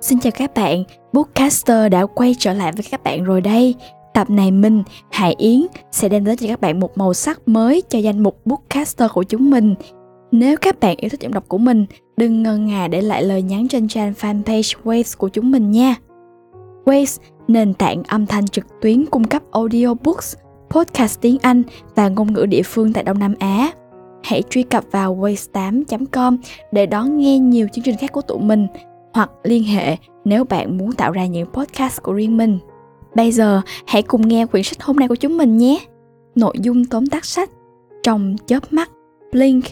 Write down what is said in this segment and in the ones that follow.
Xin chào các bạn, Bookcaster đã quay trở lại với các bạn rồi đây. Tập này mình, Hải Yến sẽ đem đến cho các bạn một màu sắc mới cho danh mục Bookcaster của chúng mình. Nếu các bạn yêu thích giọng đọc của mình, đừng ngần ngại để lại lời nhắn trên trang fanpage Waves của chúng mình nha. Waves, nền tảng âm thanh trực tuyến cung cấp audiobooks, podcast tiếng Anh và ngôn ngữ địa phương tại Đông Nam Á. Hãy truy cập vào waves8.com để đón nghe nhiều chương trình khác của tụi mình hoặc liên hệ nếu bạn muốn tạo ra những podcast của riêng mình. Bây giờ hãy cùng nghe quyển sách hôm nay của chúng mình nhé. Nội dung tóm tắt sách Trong chớp mắt, Blink,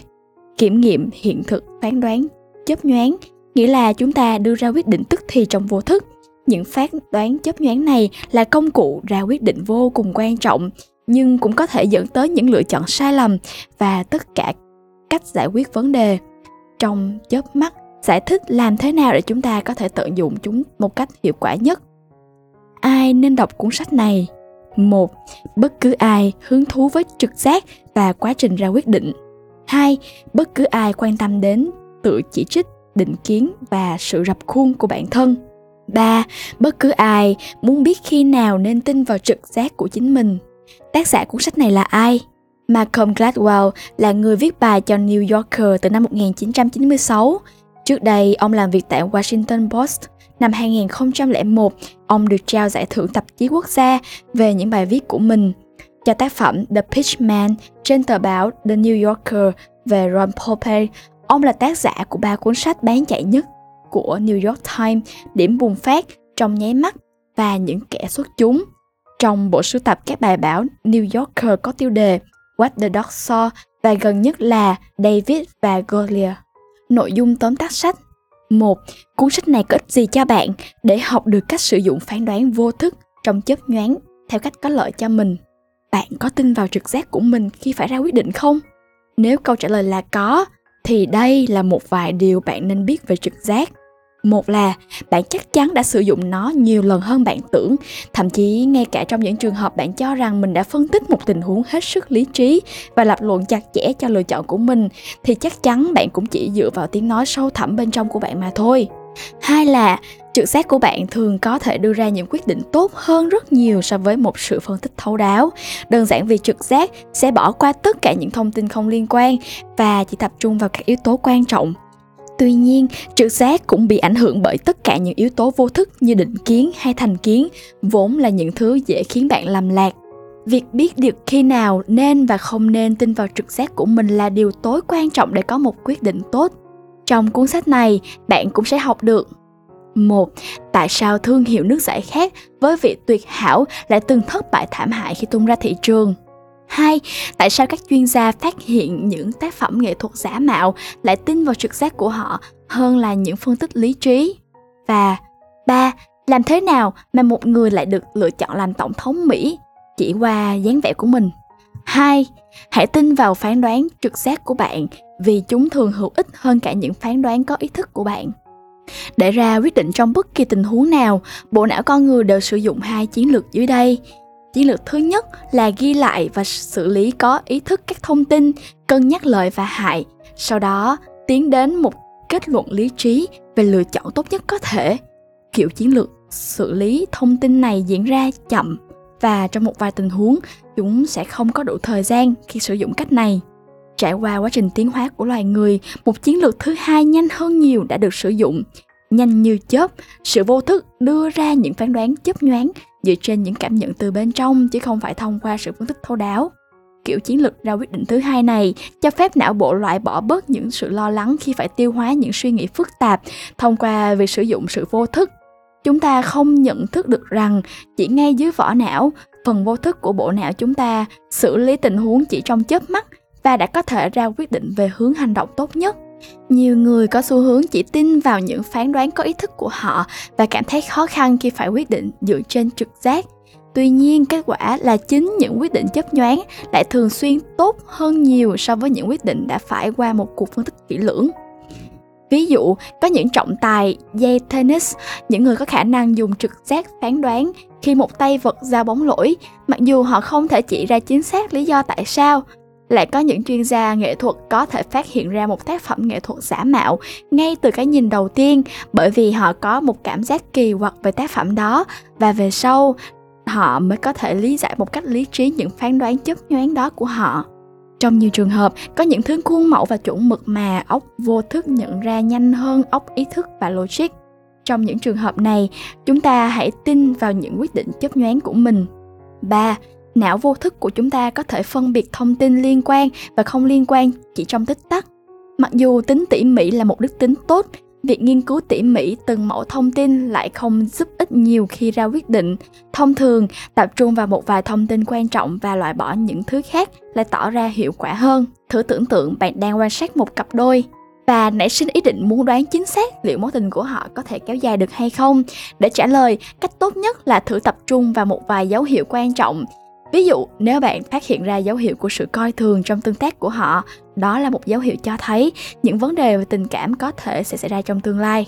kiểm nghiệm hiện thực phán đoán chớp nhoáng, nghĩa là chúng ta đưa ra quyết định tức thì trong vô thức. Những phán đoán chớp nhoáng này là công cụ ra quyết định vô cùng quan trọng, nhưng cũng có thể dẫn tới những lựa chọn sai lầm và tất cả cách giải quyết vấn đề. Trong chớp mắt, giải thích làm thế nào để chúng ta có thể tận dụng chúng một cách hiệu quả nhất. Ai nên đọc cuốn sách này? Một, bất cứ ai hứng thú với trực giác và quá trình ra quyết định. Hai, bất cứ ai quan tâm đến tự chỉ trích, định kiến và sự rập khuôn của bản thân. Ba, bất cứ ai muốn biết khi nào nên tin vào trực giác của chính mình. Tác giả cuốn sách này là ai? Malcolm Gladwell là người viết bài cho New Yorker từ năm 1996 Trước đây, ông làm việc tại Washington Post. Năm 2001, ông được trao giải thưởng tạp chí quốc gia về những bài viết của mình cho tác phẩm The Pitchman trên tờ báo The New Yorker về Ron Popeil. Ông là tác giả của ba cuốn sách bán chạy nhất của New York Times, Điểm bùng phát, Trong nháy mắt và Những kẻ xuất chúng. Trong bộ sưu tập các bài báo New Yorker có tiêu đề What the Dog Saw và gần nhất là David và Goliath. Nội dung tóm tắt sách một Cuốn sách này có ích gì cho bạn để học được cách sử dụng phán đoán vô thức trong chớp nhoáng theo cách có lợi cho mình? Bạn có tin vào trực giác của mình khi phải ra quyết định không? Nếu câu trả lời là có, thì đây là một vài điều bạn nên biết về trực giác một là, bạn chắc chắn đã sử dụng nó nhiều lần hơn bạn tưởng. Thậm chí, ngay cả trong những trường hợp bạn cho rằng mình đã phân tích một tình huống hết sức lý trí và lập luận chặt chẽ cho lựa chọn của mình, thì chắc chắn bạn cũng chỉ dựa vào tiếng nói sâu thẳm bên trong của bạn mà thôi. Hai là, trực giác của bạn thường có thể đưa ra những quyết định tốt hơn rất nhiều so với một sự phân tích thấu đáo. Đơn giản vì trực giác sẽ bỏ qua tất cả những thông tin không liên quan và chỉ tập trung vào các yếu tố quan trọng. Tuy nhiên, trực giác cũng bị ảnh hưởng bởi tất cả những yếu tố vô thức như định kiến hay thành kiến, vốn là những thứ dễ khiến bạn lầm lạc. Việc biết được khi nào nên và không nên tin vào trực giác của mình là điều tối quan trọng để có một quyết định tốt. Trong cuốn sách này, bạn cũng sẽ học được một, tại sao thương hiệu nước giải khát với vị tuyệt hảo lại từng thất bại thảm hại khi tung ra thị trường? Hai, tại sao các chuyên gia phát hiện những tác phẩm nghệ thuật giả mạo lại tin vào trực giác của họ hơn là những phân tích lý trí? Và ba, làm thế nào mà một người lại được lựa chọn làm tổng thống Mỹ chỉ qua dáng vẻ của mình? Hai, hãy tin vào phán đoán trực giác của bạn vì chúng thường hữu ích hơn cả những phán đoán có ý thức của bạn. Để ra quyết định trong bất kỳ tình huống nào, bộ não con người đều sử dụng hai chiến lược dưới đây chiến lược thứ nhất là ghi lại và xử lý có ý thức các thông tin, cân nhắc lợi và hại. Sau đó, tiến đến một kết luận lý trí về lựa chọn tốt nhất có thể. Kiểu chiến lược xử lý thông tin này diễn ra chậm và trong một vài tình huống, chúng sẽ không có đủ thời gian khi sử dụng cách này. Trải qua quá trình tiến hóa của loài người, một chiến lược thứ hai nhanh hơn nhiều đã được sử dụng nhanh như chớp. Sự vô thức đưa ra những phán đoán chớp nhoáng dựa trên những cảm nhận từ bên trong, chứ không phải thông qua sự phân tích thấu đáo. Kiểu chiến lược ra quyết định thứ hai này cho phép não bộ loại bỏ bớt những sự lo lắng khi phải tiêu hóa những suy nghĩ phức tạp thông qua việc sử dụng sự vô thức. Chúng ta không nhận thức được rằng chỉ ngay dưới vỏ não, phần vô thức của bộ não chúng ta xử lý tình huống chỉ trong chớp mắt và đã có thể ra quyết định về hướng hành động tốt nhất nhiều người có xu hướng chỉ tin vào những phán đoán có ý thức của họ và cảm thấy khó khăn khi phải quyết định dựa trên trực giác. Tuy nhiên kết quả là chính những quyết định chấp nhoáng lại thường xuyên tốt hơn nhiều so với những quyết định đã phải qua một cuộc phân tích kỹ lưỡng. Ví dụ, có những trọng tài dây tennis, những người có khả năng dùng trực giác phán đoán khi một tay vật ra bóng lỗi, mặc dù họ không thể chỉ ra chính xác lý do tại sao, lại có những chuyên gia nghệ thuật có thể phát hiện ra một tác phẩm nghệ thuật giả mạo ngay từ cái nhìn đầu tiên, bởi vì họ có một cảm giác kỳ quặc về tác phẩm đó. Và về sau, họ mới có thể lý giải một cách lý trí những phán đoán chấp nhoáng đó của họ. Trong nhiều trường hợp, có những thứ khuôn mẫu và chuẩn mực mà óc vô thức nhận ra nhanh hơn óc ý thức và logic. Trong những trường hợp này, chúng ta hãy tin vào những quyết định chấp nhoáng của mình. 3 não vô thức của chúng ta có thể phân biệt thông tin liên quan và không liên quan chỉ trong tích tắc. Mặc dù tính tỉ mỉ là một đức tính tốt, việc nghiên cứu tỉ mỉ từng mẫu thông tin lại không giúp ích nhiều khi ra quyết định. Thông thường, tập trung vào một vài thông tin quan trọng và loại bỏ những thứ khác lại tỏ ra hiệu quả hơn. Thử tưởng tượng bạn đang quan sát một cặp đôi và nảy sinh ý định muốn đoán chính xác liệu mối tình của họ có thể kéo dài được hay không. Để trả lời, cách tốt nhất là thử tập trung vào một vài dấu hiệu quan trọng Ví dụ, nếu bạn phát hiện ra dấu hiệu của sự coi thường trong tương tác của họ, đó là một dấu hiệu cho thấy những vấn đề về tình cảm có thể sẽ xảy ra trong tương lai.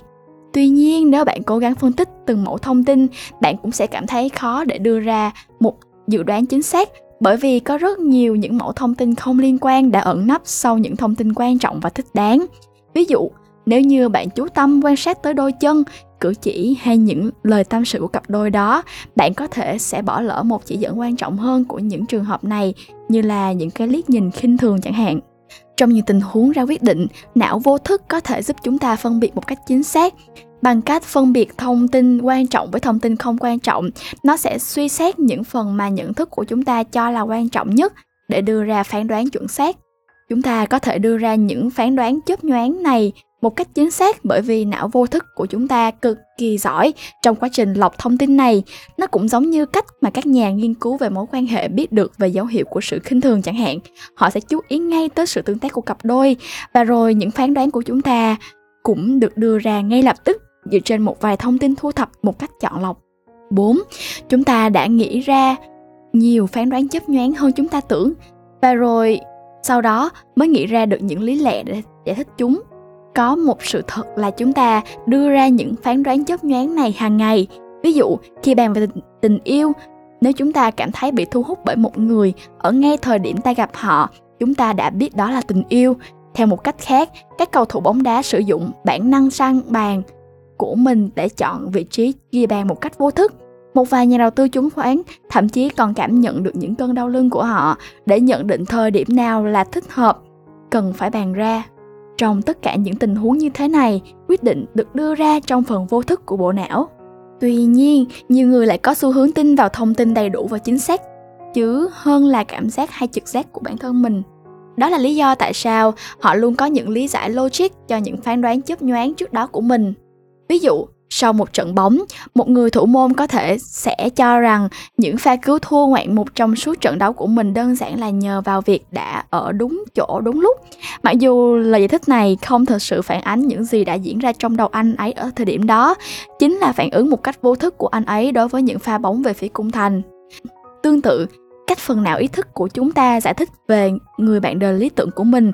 Tuy nhiên, nếu bạn cố gắng phân tích từng mẫu thông tin, bạn cũng sẽ cảm thấy khó để đưa ra một dự đoán chính xác bởi vì có rất nhiều những mẫu thông tin không liên quan đã ẩn nấp sau những thông tin quan trọng và thích đáng. Ví dụ, nếu như bạn chú tâm quan sát tới đôi chân cử chỉ hay những lời tâm sự của cặp đôi đó, bạn có thể sẽ bỏ lỡ một chỉ dẫn quan trọng hơn của những trường hợp này, như là những cái liếc nhìn khinh thường chẳng hạn. Trong những tình huống ra quyết định, não vô thức có thể giúp chúng ta phân biệt một cách chính xác. Bằng cách phân biệt thông tin quan trọng với thông tin không quan trọng, nó sẽ suy xét những phần mà nhận thức của chúng ta cho là quan trọng nhất để đưa ra phán đoán chuẩn xác. Chúng ta có thể đưa ra những phán đoán chớp nhoáng này một cách chính xác bởi vì não vô thức của chúng ta cực kỳ giỏi trong quá trình lọc thông tin này. Nó cũng giống như cách mà các nhà nghiên cứu về mối quan hệ biết được về dấu hiệu của sự khinh thường chẳng hạn. Họ sẽ chú ý ngay tới sự tương tác của cặp đôi và rồi những phán đoán của chúng ta cũng được đưa ra ngay lập tức dựa trên một vài thông tin thu thập một cách chọn lọc. 4. Chúng ta đã nghĩ ra nhiều phán đoán chấp nhoáng hơn chúng ta tưởng và rồi sau đó mới nghĩ ra được những lý lẽ để giải thích chúng có một sự thật là chúng ta đưa ra những phán đoán chớp nhoáng này hàng ngày. Ví dụ khi bàn về tình, tình yêu nếu chúng ta cảm thấy bị thu hút bởi một người ở ngay thời điểm ta gặp họ chúng ta đã biết đó là tình yêu. Theo một cách khác các cầu thủ bóng đá sử dụng bản năng săn bàn của mình để chọn vị trí ghi bàn một cách vô thức. Một vài nhà đầu tư chứng khoán thậm chí còn cảm nhận được những cơn đau lưng của họ để nhận định thời điểm nào là thích hợp cần phải bàn ra trong tất cả những tình huống như thế này quyết định được đưa ra trong phần vô thức của bộ não. Tuy nhiên, nhiều người lại có xu hướng tin vào thông tin đầy đủ và chính xác, chứ hơn là cảm giác hay trực giác của bản thân mình. Đó là lý do tại sao họ luôn có những lý giải logic cho những phán đoán chớp nhoáng trước đó của mình. Ví dụ sau một trận bóng, một người thủ môn có thể sẽ cho rằng những pha cứu thua ngoạn mục trong suốt trận đấu của mình đơn giản là nhờ vào việc đã ở đúng chỗ đúng lúc. Mặc dù lời giải thích này không thực sự phản ánh những gì đã diễn ra trong đầu anh ấy ở thời điểm đó, chính là phản ứng một cách vô thức của anh ấy đối với những pha bóng về phía cung thành. Tương tự, cách phần nào ý thức của chúng ta giải thích về người bạn đời lý tưởng của mình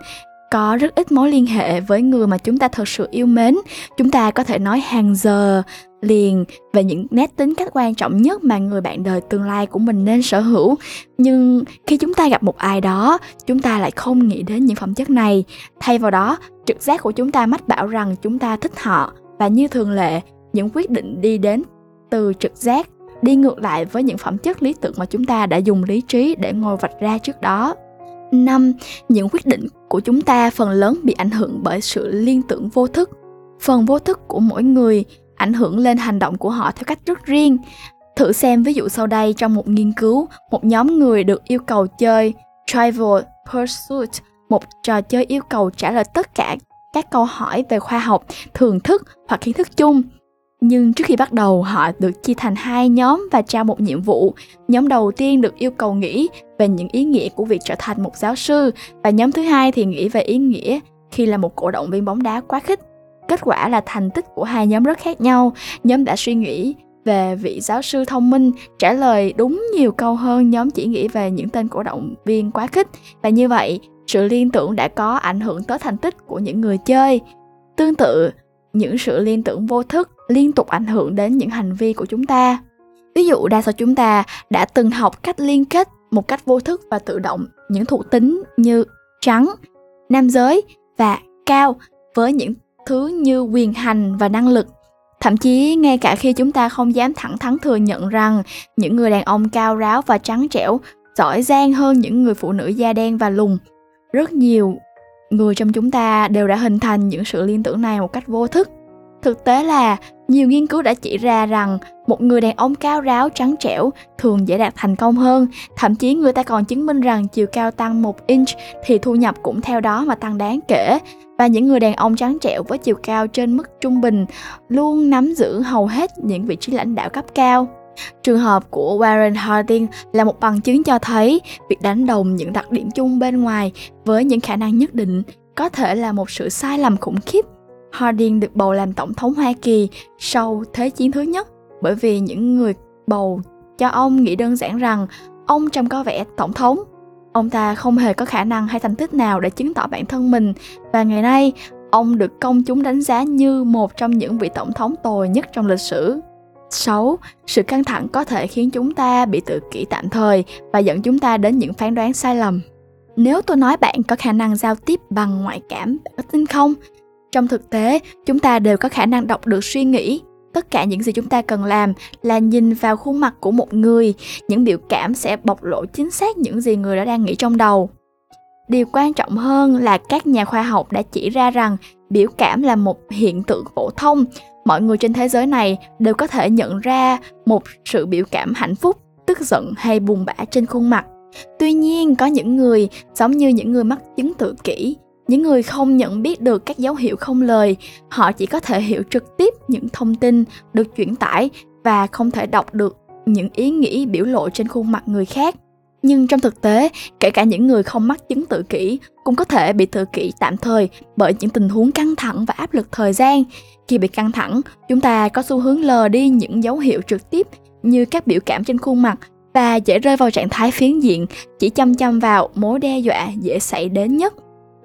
có rất ít mối liên hệ với người mà chúng ta thật sự yêu mến. Chúng ta có thể nói hàng giờ liền về những nét tính cách quan trọng nhất mà người bạn đời tương lai của mình nên sở hữu. Nhưng khi chúng ta gặp một ai đó, chúng ta lại không nghĩ đến những phẩm chất này. Thay vào đó, trực giác của chúng ta mách bảo rằng chúng ta thích họ. Và như thường lệ, những quyết định đi đến từ trực giác đi ngược lại với những phẩm chất lý tưởng mà chúng ta đã dùng lý trí để ngồi vạch ra trước đó năm, những quyết định của chúng ta phần lớn bị ảnh hưởng bởi sự liên tưởng vô thức. Phần vô thức của mỗi người ảnh hưởng lên hành động của họ theo cách rất riêng. Thử xem ví dụ sau đây trong một nghiên cứu, một nhóm người được yêu cầu chơi Trivial Pursuit, một trò chơi yêu cầu trả lời tất cả các câu hỏi về khoa học thường thức hoặc kiến thức chung nhưng trước khi bắt đầu, họ được chia thành hai nhóm và trao một nhiệm vụ. Nhóm đầu tiên được yêu cầu nghĩ về những ý nghĩa của việc trở thành một giáo sư và nhóm thứ hai thì nghĩ về ý nghĩa khi là một cổ động viên bóng đá quá khích. Kết quả là thành tích của hai nhóm rất khác nhau. Nhóm đã suy nghĩ về vị giáo sư thông minh, trả lời đúng nhiều câu hơn nhóm chỉ nghĩ về những tên cổ động viên quá khích. Và như vậy, sự liên tưởng đã có ảnh hưởng tới thành tích của những người chơi. Tương tự những sự liên tưởng vô thức liên tục ảnh hưởng đến những hành vi của chúng ta ví dụ đa số chúng ta đã từng học cách liên kết một cách vô thức và tự động những thuộc tính như trắng, nam giới và cao với những thứ như quyền hành và năng lực. Thậm chí ngay cả khi chúng ta không dám thẳng thắn thừa nhận rằng những người đàn ông cao ráo và trắng trẻo giỏi giang hơn những người phụ nữ da đen và lùn. Rất nhiều người trong chúng ta đều đã hình thành những sự liên tưởng này một cách vô thức. Thực tế là nhiều nghiên cứu đã chỉ ra rằng một người đàn ông cao ráo trắng trẻo thường dễ đạt thành công hơn, thậm chí người ta còn chứng minh rằng chiều cao tăng một inch thì thu nhập cũng theo đó mà tăng đáng kể. Và những người đàn ông trắng trẻo với chiều cao trên mức trung bình luôn nắm giữ hầu hết những vị trí lãnh đạo cấp cao. Trường hợp của Warren Harding là một bằng chứng cho thấy việc đánh đồng những đặc điểm chung bên ngoài với những khả năng nhất định có thể là một sự sai lầm khủng khiếp. Harding được bầu làm tổng thống Hoa Kỳ sau Thế chiến thứ nhất bởi vì những người bầu cho ông nghĩ đơn giản rằng ông trông có vẻ tổng thống. Ông ta không hề có khả năng hay thành tích nào để chứng tỏ bản thân mình và ngày nay ông được công chúng đánh giá như một trong những vị tổng thống tồi nhất trong lịch sử xấu Sự căng thẳng có thể khiến chúng ta bị tự kỷ tạm thời và dẫn chúng ta đến những phán đoán sai lầm. Nếu tôi nói bạn có khả năng giao tiếp bằng ngoại cảm, bạn có tin không? Trong thực tế, chúng ta đều có khả năng đọc được suy nghĩ. Tất cả những gì chúng ta cần làm là nhìn vào khuôn mặt của một người, những biểu cảm sẽ bộc lộ chính xác những gì người đó đang nghĩ trong đầu. Điều quan trọng hơn là các nhà khoa học đã chỉ ra rằng biểu cảm là một hiện tượng phổ thông mọi người trên thế giới này đều có thể nhận ra một sự biểu cảm hạnh phúc, tức giận hay buồn bã trên khuôn mặt. Tuy nhiên, có những người giống như những người mắc chứng tự kỷ, những người không nhận biết được các dấu hiệu không lời, họ chỉ có thể hiểu trực tiếp những thông tin được chuyển tải và không thể đọc được những ý nghĩ biểu lộ trên khuôn mặt người khác nhưng trong thực tế, kể cả những người không mắc chứng tự kỷ cũng có thể bị tự kỷ tạm thời bởi những tình huống căng thẳng và áp lực thời gian. Khi bị căng thẳng, chúng ta có xu hướng lờ đi những dấu hiệu trực tiếp như các biểu cảm trên khuôn mặt và dễ rơi vào trạng thái phiến diện, chỉ chăm chăm vào mối đe dọa dễ xảy đến nhất.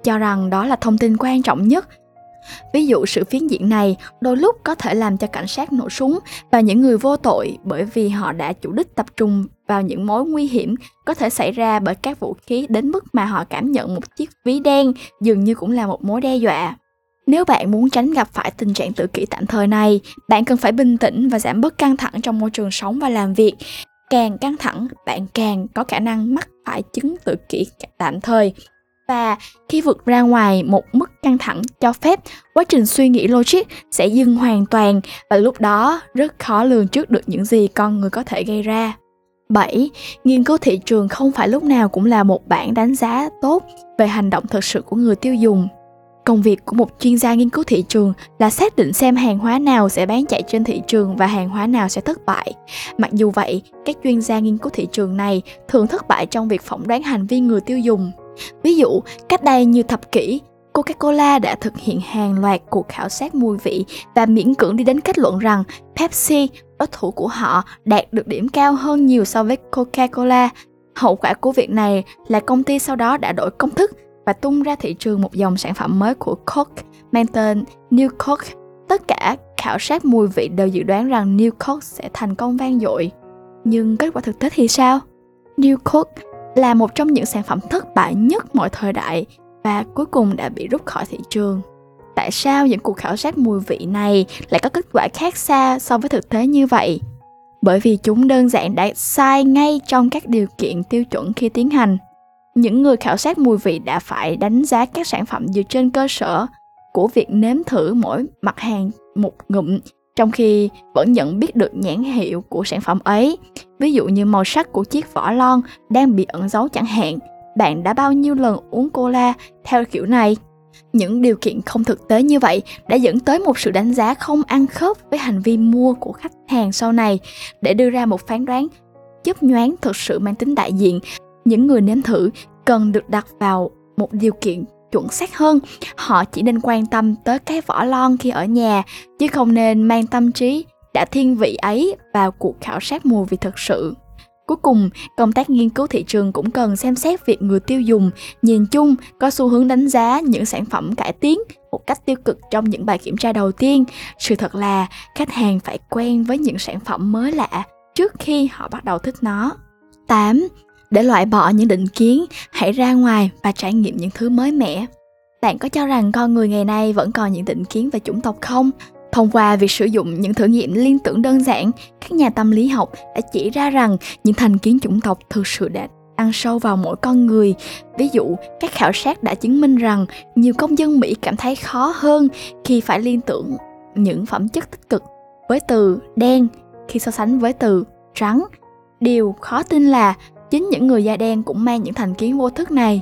Cho rằng đó là thông tin quan trọng nhất Ví dụ sự phiến diện này đôi lúc có thể làm cho cảnh sát nổ súng và những người vô tội bởi vì họ đã chủ đích tập trung vào những mối nguy hiểm có thể xảy ra bởi các vũ khí đến mức mà họ cảm nhận một chiếc ví đen dường như cũng là một mối đe dọa. Nếu bạn muốn tránh gặp phải tình trạng tự kỷ tạm thời này, bạn cần phải bình tĩnh và giảm bớt căng thẳng trong môi trường sống và làm việc. Càng căng thẳng, bạn càng có khả năng mắc phải chứng tự kỷ tạm thời và khi vượt ra ngoài một mức căng thẳng cho phép quá trình suy nghĩ logic sẽ dừng hoàn toàn và lúc đó rất khó lường trước được những gì con người có thể gây ra 7. Nghiên cứu thị trường không phải lúc nào cũng là một bản đánh giá tốt về hành động thực sự của người tiêu dùng. Công việc của một chuyên gia nghiên cứu thị trường là xác định xem hàng hóa nào sẽ bán chạy trên thị trường và hàng hóa nào sẽ thất bại. Mặc dù vậy, các chuyên gia nghiên cứu thị trường này thường thất bại trong việc phỏng đoán hành vi người tiêu dùng. Ví dụ, cách đây nhiều thập kỷ, Coca-Cola đã thực hiện hàng loạt cuộc khảo sát mùi vị và miễn cưỡng đi đến kết luận rằng Pepsi, đối thủ của họ, đạt được điểm cao hơn nhiều so với Coca-Cola. Hậu quả của việc này là công ty sau đó đã đổi công thức và tung ra thị trường một dòng sản phẩm mới của Coke mang tên New Coke. Tất cả khảo sát mùi vị đều dự đoán rằng New Coke sẽ thành công vang dội. Nhưng kết quả thực tế thì sao? New Coke là một trong những sản phẩm thất bại nhất mọi thời đại và cuối cùng đã bị rút khỏi thị trường. Tại sao những cuộc khảo sát mùi vị này lại có kết quả khác xa so với thực tế như vậy? Bởi vì chúng đơn giản đã sai ngay trong các điều kiện tiêu chuẩn khi tiến hành. Những người khảo sát mùi vị đã phải đánh giá các sản phẩm dựa trên cơ sở của việc nếm thử mỗi mặt hàng một ngụm trong khi vẫn nhận biết được nhãn hiệu của sản phẩm ấy. Ví dụ như màu sắc của chiếc vỏ lon đang bị ẩn giấu chẳng hạn. Bạn đã bao nhiêu lần uống cola theo kiểu này? Những điều kiện không thực tế như vậy đã dẫn tới một sự đánh giá không ăn khớp với hành vi mua của khách hàng sau này để đưa ra một phán đoán chấp nhoáng thực sự mang tính đại diện. Những người nếm thử cần được đặt vào một điều kiện chuẩn xác hơn họ chỉ nên quan tâm tới cái vỏ lon khi ở nhà chứ không nên mang tâm trí đã thiên vị ấy vào cuộc khảo sát mùi vị thực sự Cuối cùng, công tác nghiên cứu thị trường cũng cần xem xét việc người tiêu dùng nhìn chung có xu hướng đánh giá những sản phẩm cải tiến một cách tiêu cực trong những bài kiểm tra đầu tiên. Sự thật là khách hàng phải quen với những sản phẩm mới lạ trước khi họ bắt đầu thích nó. 8. Để loại bỏ những định kiến, hãy ra ngoài và trải nghiệm những thứ mới mẻ. Bạn có cho rằng con người ngày nay vẫn còn những định kiến về chủng tộc không? Thông qua việc sử dụng những thử nghiệm liên tưởng đơn giản, các nhà tâm lý học đã chỉ ra rằng những thành kiến chủng tộc thực sự đã ăn sâu vào mỗi con người. Ví dụ, các khảo sát đã chứng minh rằng nhiều công dân Mỹ cảm thấy khó hơn khi phải liên tưởng những phẩm chất tích cực với từ đen khi so sánh với từ trắng. Điều khó tin là chính những người da đen cũng mang những thành kiến vô thức này.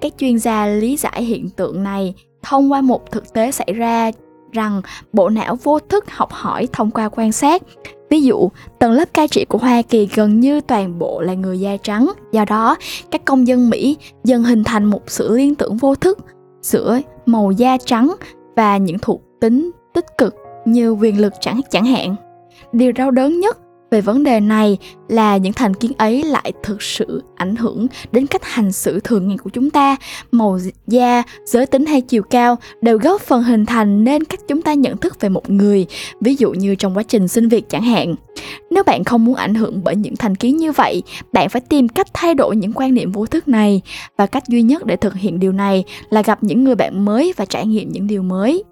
Các chuyên gia lý giải hiện tượng này thông qua một thực tế xảy ra rằng bộ não vô thức học hỏi thông qua quan sát. Ví dụ, tầng lớp cai trị của Hoa Kỳ gần như toàn bộ là người da trắng, do đó các công dân Mỹ dần hình thành một sự liên tưởng vô thức giữa màu da trắng và những thuộc tính tích cực như quyền lực chẳng chẳng hạn. Điều đau đớn nhất về vấn đề này là những thành kiến ấy lại thực sự ảnh hưởng đến cách hành xử thường ngày của chúng ta. Màu da, giới tính hay chiều cao đều góp phần hình thành nên cách chúng ta nhận thức về một người, ví dụ như trong quá trình xin việc chẳng hạn. Nếu bạn không muốn ảnh hưởng bởi những thành kiến như vậy, bạn phải tìm cách thay đổi những quan niệm vô thức này. Và cách duy nhất để thực hiện điều này là gặp những người bạn mới và trải nghiệm những điều mới.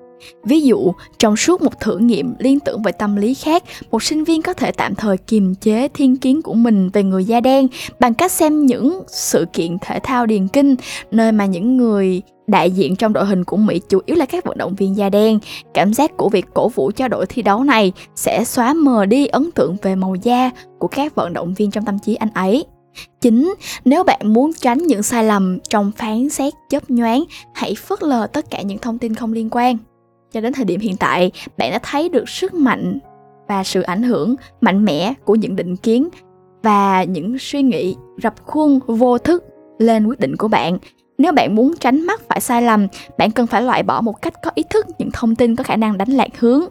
Ví dụ, trong suốt một thử nghiệm liên tưởng về tâm lý khác, một sinh viên có thể tạm thời kiềm chế thiên kiến của mình về người da đen bằng cách xem những sự kiện thể thao điền kinh nơi mà những người đại diện trong đội hình của Mỹ chủ yếu là các vận động viên da đen. Cảm giác của việc cổ vũ cho đội thi đấu này sẽ xóa mờ đi ấn tượng về màu da của các vận động viên trong tâm trí anh ấy. Chính, nếu bạn muốn tránh những sai lầm trong phán xét chớp nhoáng, hãy phớt lờ tất cả những thông tin không liên quan cho đến thời điểm hiện tại, bạn đã thấy được sức mạnh và sự ảnh hưởng mạnh mẽ của những định kiến và những suy nghĩ rập khuôn vô thức lên quyết định của bạn. Nếu bạn muốn tránh mắc phải sai lầm, bạn cần phải loại bỏ một cách có ý thức những thông tin có khả năng đánh lạc hướng.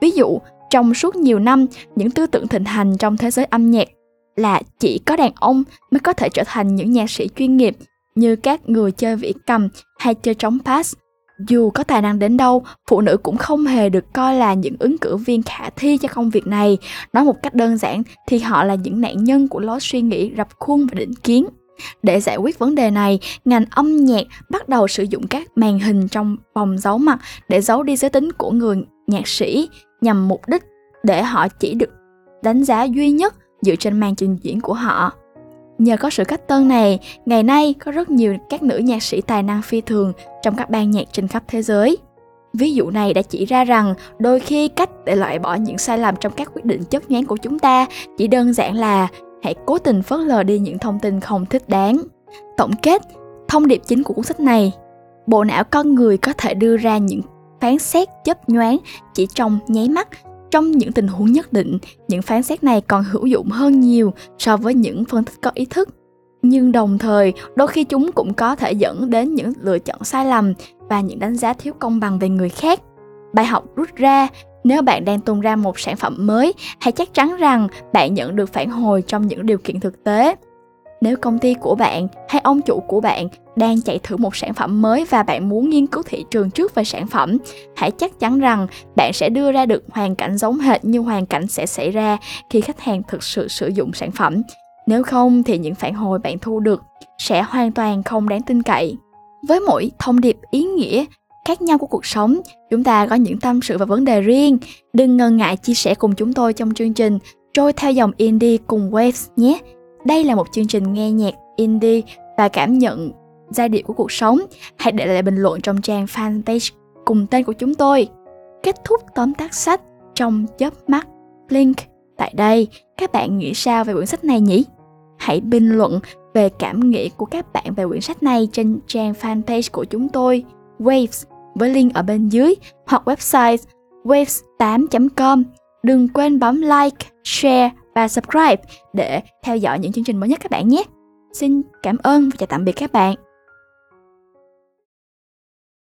Ví dụ, trong suốt nhiều năm, những tư tưởng thịnh hành trong thế giới âm nhạc là chỉ có đàn ông mới có thể trở thành những nhạc sĩ chuyên nghiệp như các người chơi vĩ cầm hay chơi trống pass dù có tài năng đến đâu, phụ nữ cũng không hề được coi là những ứng cử viên khả thi cho công việc này. Nói một cách đơn giản thì họ là những nạn nhân của lối suy nghĩ rập khuôn và định kiến. Để giải quyết vấn đề này, ngành âm nhạc bắt đầu sử dụng các màn hình trong vòng giấu mặt để giấu đi giới tính của người nhạc sĩ nhằm mục đích để họ chỉ được đánh giá duy nhất dựa trên màn trình diễn của họ. Nhờ có sự cách tân này, ngày nay có rất nhiều các nữ nhạc sĩ tài năng phi thường trong các ban nhạc trên khắp thế giới. Ví dụ này đã chỉ ra rằng đôi khi cách để loại bỏ những sai lầm trong các quyết định chớp nhoáng của chúng ta chỉ đơn giản là hãy cố tình phớt lờ đi những thông tin không thích đáng. Tổng kết, thông điệp chính của cuốn sách này, bộ não con người có thể đưa ra những phán xét chấp nhoáng chỉ trong nháy mắt trong những tình huống nhất định, những phán xét này còn hữu dụng hơn nhiều so với những phân tích có ý thức. Nhưng đồng thời, đôi khi chúng cũng có thể dẫn đến những lựa chọn sai lầm và những đánh giá thiếu công bằng về người khác. Bài học rút ra, nếu bạn đang tung ra một sản phẩm mới, hãy chắc chắn rằng bạn nhận được phản hồi trong những điều kiện thực tế. Nếu công ty của bạn hay ông chủ của bạn đang chạy thử một sản phẩm mới và bạn muốn nghiên cứu thị trường trước về sản phẩm, hãy chắc chắn rằng bạn sẽ đưa ra được hoàn cảnh giống hệt như hoàn cảnh sẽ xảy ra khi khách hàng thực sự sử dụng sản phẩm. Nếu không thì những phản hồi bạn thu được sẽ hoàn toàn không đáng tin cậy. Với mỗi thông điệp ý nghĩa khác nhau của cuộc sống, chúng ta có những tâm sự và vấn đề riêng. Đừng ngần ngại chia sẻ cùng chúng tôi trong chương trình trôi theo dòng indie cùng waves nhé. Đây là một chương trình nghe nhạc indie và cảm nhận giai điệu của cuộc sống. Hãy để lại bình luận trong trang fanpage cùng tên của chúng tôi. Kết thúc tóm tắt sách trong chớp mắt link tại đây. Các bạn nghĩ sao về quyển sách này nhỉ? Hãy bình luận về cảm nghĩ của các bạn về quyển sách này trên trang fanpage của chúng tôi Waves với link ở bên dưới hoặc website waves8.com. Đừng quên bấm like, share và subscribe để theo dõi những chương trình mới nhất các bạn nhé. Xin cảm ơn và chào tạm biệt các bạn.